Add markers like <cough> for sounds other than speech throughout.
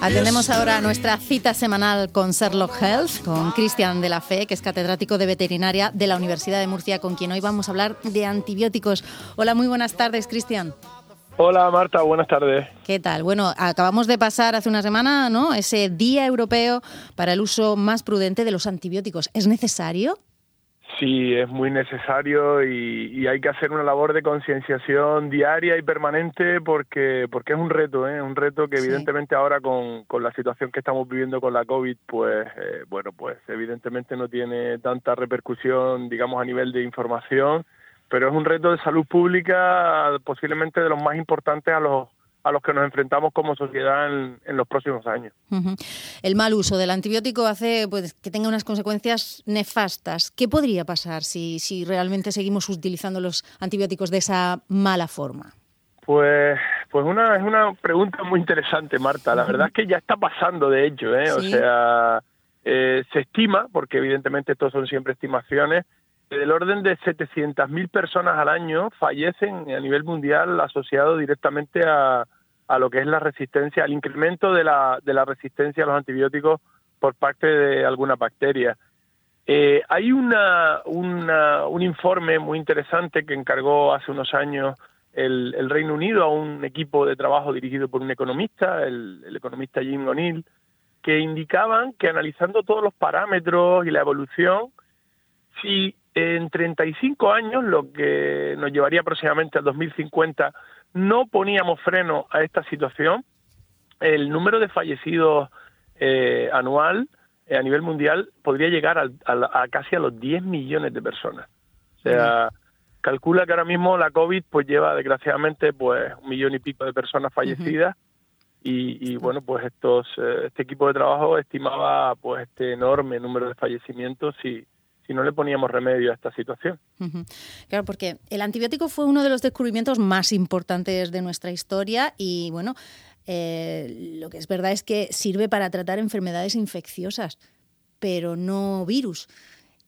Atendemos ahora nuestra cita semanal con Sherlock Health, con Cristian de la Fe, que es catedrático de veterinaria de la Universidad de Murcia, con quien hoy vamos a hablar de antibióticos. Hola, muy buenas tardes, Cristian. Hola Marta, buenas tardes. ¿Qué tal? Bueno, acabamos de pasar hace una semana, ¿no? Ese Día Europeo para el uso más prudente de los antibióticos. ¿Es necesario? Sí, es muy necesario y, hay que hacer una labor de concienciación diaria y permanente porque porque es un reto, ¿eh? un reto que evidentemente ahora con, con, la situación que estamos viviendo con la COVID, pues eh, bueno, pues evidentemente no tiene tanta repercusión, digamos, a nivel de información, pero es un reto de salud pública posiblemente de los más importantes a los a los que nos enfrentamos como sociedad en, los próximos años. El mal uso del antibiótico hace pues, que tenga unas consecuencias nefastas. ¿Qué podría pasar si, si realmente seguimos utilizando los antibióticos de esa mala forma? Pues, pues una, es una pregunta muy interesante, Marta. La verdad es que ya está pasando, de hecho. ¿eh? O sea, eh, se estima, porque evidentemente estos son siempre estimaciones, del orden de 700.000 personas al año fallecen a nivel mundial asociado directamente a, a, lo que es la resistencia, al incremento de la, de la resistencia a los antibióticos por parte de alguna bacteria. Eh, hay una, una, un informe muy interesante que encargó hace unos años el, el, Reino Unido a un equipo de trabajo dirigido por un economista, el, el economista Jim O'Neill, que indicaban que analizando todos los parámetros y la evolución, si en 35 años, lo que nos llevaría aproximadamente al 2050, no poníamos freno a esta situación, el número de fallecidos eh, anual eh, a nivel mundial podría llegar a, casi a los 10 millones de personas. O sea, calcula que ahora mismo la COVID pues lleva desgraciadamente pues un millón y pico de personas fallecidas. Y, y, bueno pues estos eh, este equipo de trabajo estimaba pues este enorme número de fallecimientos y, si no le poníamos remedio a esta situación. Claro, porque el antibiótico fue uno de los descubrimientos más importantes de nuestra historia y bueno, eh, lo que es verdad es que sirve para tratar enfermedades infecciosas, pero no virus.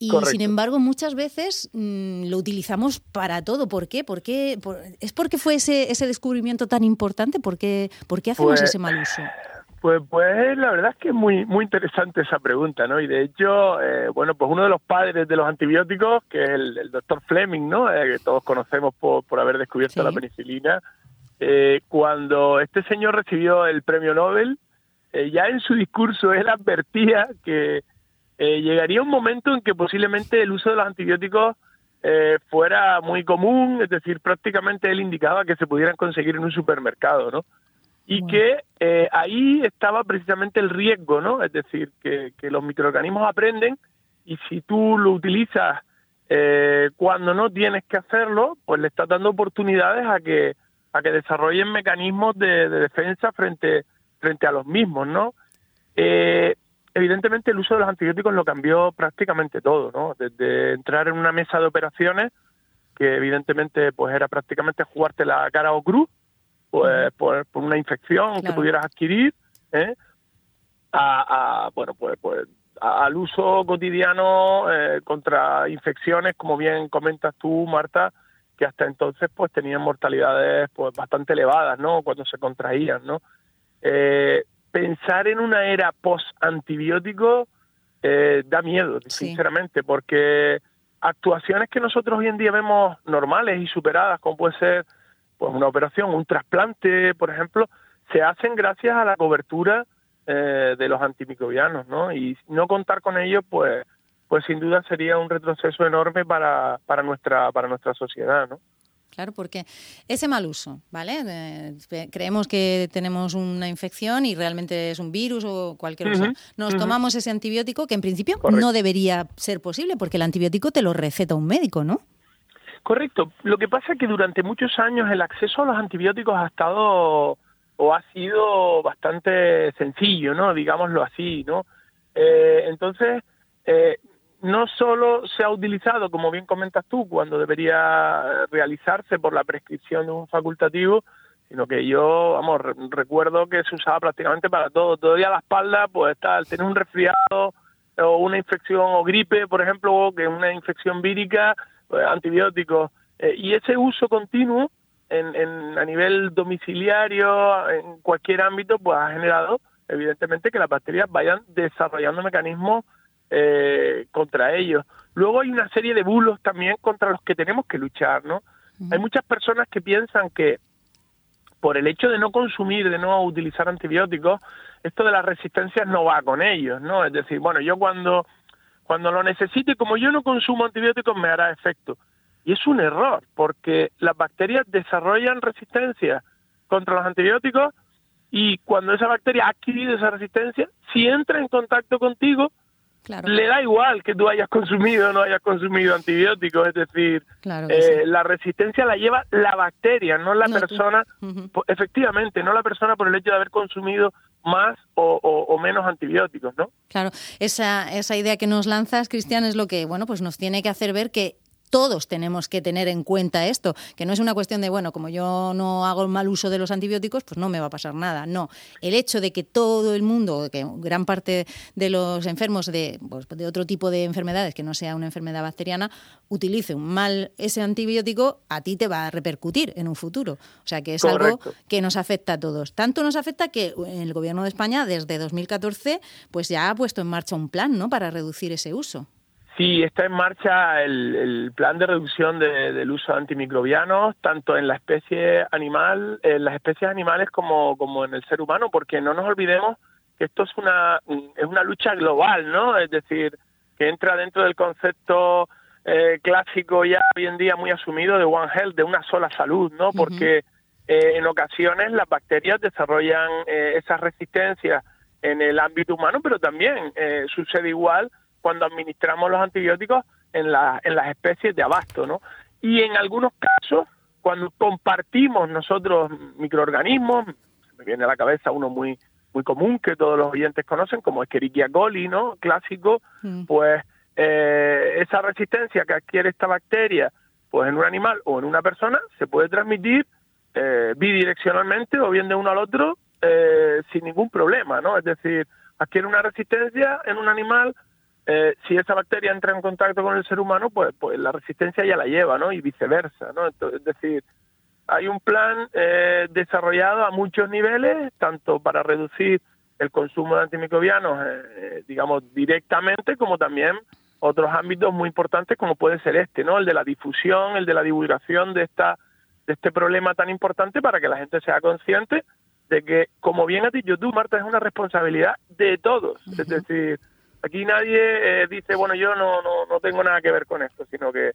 Y sin embargo, muchas veces mm, lo utilizamos para todo. ¿Por qué? ¿Por qué? ¿Es porque fue ese, ese descubrimiento tan importante? ¿Por qué, por qué hacemos pues ese mal uso? Pues, pues la verdad es que es muy, muy interesante esa pregunta, ¿no? Y de hecho, eh, bueno, pues uno de los padres de los antibióticos, que es el, doctor Fleming, ¿no? Eh, que todos conocemos por, por haber descubierto la penicilina, eh, cuando este señor recibió el premio Nobel, ya en su discurso él advertía que llegaría un momento en que posiblemente el uso de los antibióticos fuera muy común, es decir, prácticamente él indicaba que se pudieran conseguir en un supermercado, ¿no? Y que eh, ahí estaba precisamente el riesgo, ¿no? Es decir, que, los microorganismos aprenden y si tú lo utilizas eh, cuando no tienes que hacerlo, pues le estás dando oportunidades a que a que desarrollen mecanismos de, defensa frente frente a los mismos, ¿no? Eh, evidentemente el uso de los antibióticos lo cambió prácticamente todo, ¿no? Desde entrar en una mesa de operaciones que evidentemente pues era prácticamente jugarte la cara o cruz pues, por, una infección que pudieras adquirir, ¿eh? a, bueno, pues, pues al uso cotidiano eh, contra infecciones, como bien comentas tú, Marta, que hasta entonces pues tenían mortalidades pues bastante elevadas, ¿no? Cuando se contraían, ¿no? Eh, pensar en una era post-antibiótico da miedo, sinceramente, porque actuaciones que nosotros hoy en día vemos normales y superadas, como puede ser pues una operación, un trasplante, por ejemplo, se hacen gracias a la cobertura eh, de los antimicrobianos, ¿no? Y no contar con ellos, pues, pues sin duda sería un retroceso enorme para, para nuestra para nuestra sociedad, ¿no? Claro, porque ese mal uso, ¿vale? creemos que tenemos una infección y realmente es un virus o cualquier cosa. Nos tomamos ese antibiótico que en principio no debería ser posible porque el antibiótico te lo receta un médico, ¿no? Correcto. Lo que pasa es que durante muchos años el acceso a los antibióticos ha estado o ha sido bastante sencillo, ¿no? Digámoslo así, ¿no? Eh, entonces, eh, no solo se ha utilizado, como bien comentas tú, cuando debería realizarse por la prescripción de un facultativo, sino que yo, vamos, recuerdo que se usaba prácticamente para todo. Todavía la espalda, pues tal, tener un resfriado o una infección o gripe, por ejemplo, que es una infección vírica, antibióticos. Eh, y ese uso continuo en, a nivel domiciliario, en cualquier ámbito, pues ha generado evidentemente que las bacterias vayan desarrollando mecanismos eh, contra ellos. Luego hay una serie de bulos también contra los que tenemos que luchar, ¿no? Hay muchas personas que piensan que por el hecho de no consumir, de no utilizar antibióticos, esto de las resistencias no va con ellos, ¿no? Es decir, bueno, yo cuando, cuando lo necesite, como yo no consumo antibióticos, me hará efecto. Y es un error, porque las bacterias desarrollan resistencia contra los antibióticos y cuando esa bacteria ha adquirido esa resistencia, si entra en contacto contigo, le da igual que tú hayas consumido o no hayas consumido antibióticos, es decir, eh, la resistencia la lleva la bacteria, no la persona, efectivamente, no la persona por el hecho de haber consumido más o, o, menos antibióticos, ¿no? Claro, esa, esa idea que nos lanzas, Cristian, es lo que, bueno, pues nos tiene que hacer ver que todos tenemos que tener en cuenta esto, que no es una cuestión de, bueno, como yo no hago mal uso de los antibióticos, pues no me va a pasar nada. No, el hecho de que todo el mundo, que gran parte de los enfermos de, pues, de otro tipo de enfermedades, que no sea una enfermedad bacteriana, utilice un mal ese antibiótico, a ti te va a repercutir en un futuro. O sea que es algo que nos afecta a todos. Tanto nos afecta que el Gobierno de España desde 2014 pues ya ha puesto en marcha un plan ¿no? para reducir ese uso. Sí, está en marcha el, plan de reducción del uso de antimicrobianos, tanto en la especie animal, en las especies animales como, como en el ser humano, porque no nos olvidemos que esto es una, es una lucha global, ¿no? Es decir, que entra dentro del concepto eh, clásico ya hoy en día muy asumido de One Health, de una sola salud, ¿no? Porque eh, en ocasiones las bacterias desarrollan eh, esas resistencias en el ámbito humano, pero también sucede igual cuando administramos los antibióticos en, en las especies de abasto, ¿no? Y en algunos casos, cuando compartimos nosotros microorganismos, me viene a la cabeza uno muy muy común que todos los oyentes conocen como Escherichia coli, ¿no? Clásico, mm. pues eh, esa resistencia que adquiere esta bacteria, pues en un animal o en una persona, se puede transmitir eh, bidireccionalmente o bien de uno al otro eh, sin ningún problema, ¿no? Es decir, adquiere una resistencia en un animal eh, si esa bacteria entra en contacto con el ser humano, pues, pues la resistencia ya la lleva, ¿no? Y viceversa, ¿no? es decir, hay un plan eh, desarrollado a muchos niveles, tanto para reducir el consumo de antimicrobianos, eh, digamos, directamente, como también otros ámbitos muy importantes como puede ser este, ¿no? El de la difusión, el de la divulgación de esta de este problema tan importante para que la gente sea consciente de que, como bien has dicho tú, Marta, es una responsabilidad de todos. Es decir, Aquí nadie eh, dice, bueno, yo no, no, no tengo nada que ver con esto, sino que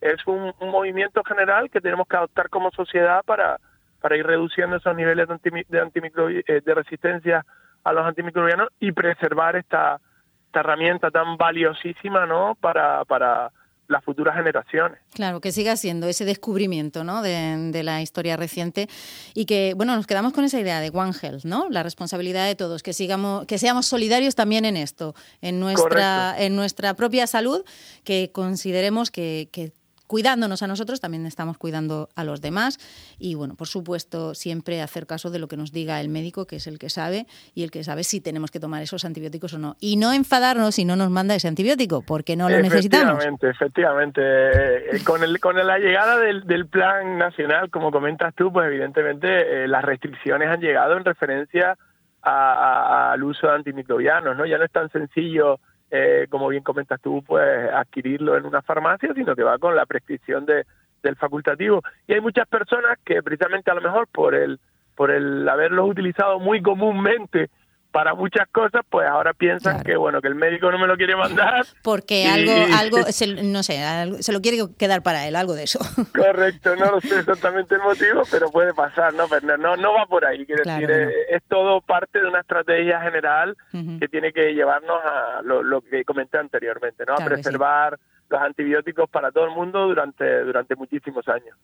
es un, movimiento general que tenemos que adoptar como sociedad para, para ir reduciendo esos niveles de, de, eh, de resistencia a los antimicrobianos y preservar esta, esta herramienta tan valiosísima ¿no? para, para las futuras generaciones. Claro, que siga siendo ese descubrimiento ¿no? de, la historia reciente y que, bueno, nos quedamos con esa idea de One Health, ¿no? La responsabilidad de todos, que sigamos, que seamos solidarios también en esto, en nuestra, en nuestra propia salud, que consideremos que, que cuidándonos a nosotros, también estamos cuidando a los demás. Y bueno, por supuesto, siempre hacer caso de lo que nos diga el médico, que es el que sabe, y el que sabe si tenemos que tomar esos antibióticos o no. Y no enfadarnos si no nos manda ese antibiótico, porque no lo necesitamos. Efectivamente, efectivamente. Eh, con, el, con la llegada del, del, plan nacional, como comentas tú, pues evidentemente eh, las restricciones han llegado en referencia al uso de antimicrobianos, ¿no? Ya no es tan sencillo eh, como bien comentas tú, pues adquirirlo en una farmacia, sino que va con la prescripción de, del facultativo. Y hay muchas personas que precisamente a lo mejor por el, por el haberlos utilizado muy comúnmente para muchas cosas, pues ahora piensan que bueno que el médico no me lo quiere mandar. <laughs> Porque algo <laughs> algo no sé se lo quiere quedar para él algo de eso. <laughs> Correcto no lo sé exactamente el motivo pero puede pasar no pero no no va por ahí quiero decir es, todo parte de una estrategia general que tiene que llevarnos a lo, que comenté anteriormente no a preservar los antibióticos para todo el mundo durante, durante muchísimos años.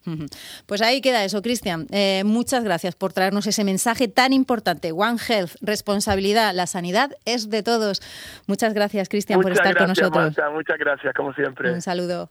Pues ahí queda eso, Cristian. Eh, muchas gracias por traernos ese mensaje tan importante. One Health, responsabilidad, la sanidad es de todos. Muchas gracias, Cristian, por estar con nosotros. muchas gracias, como siempre. Un saludo.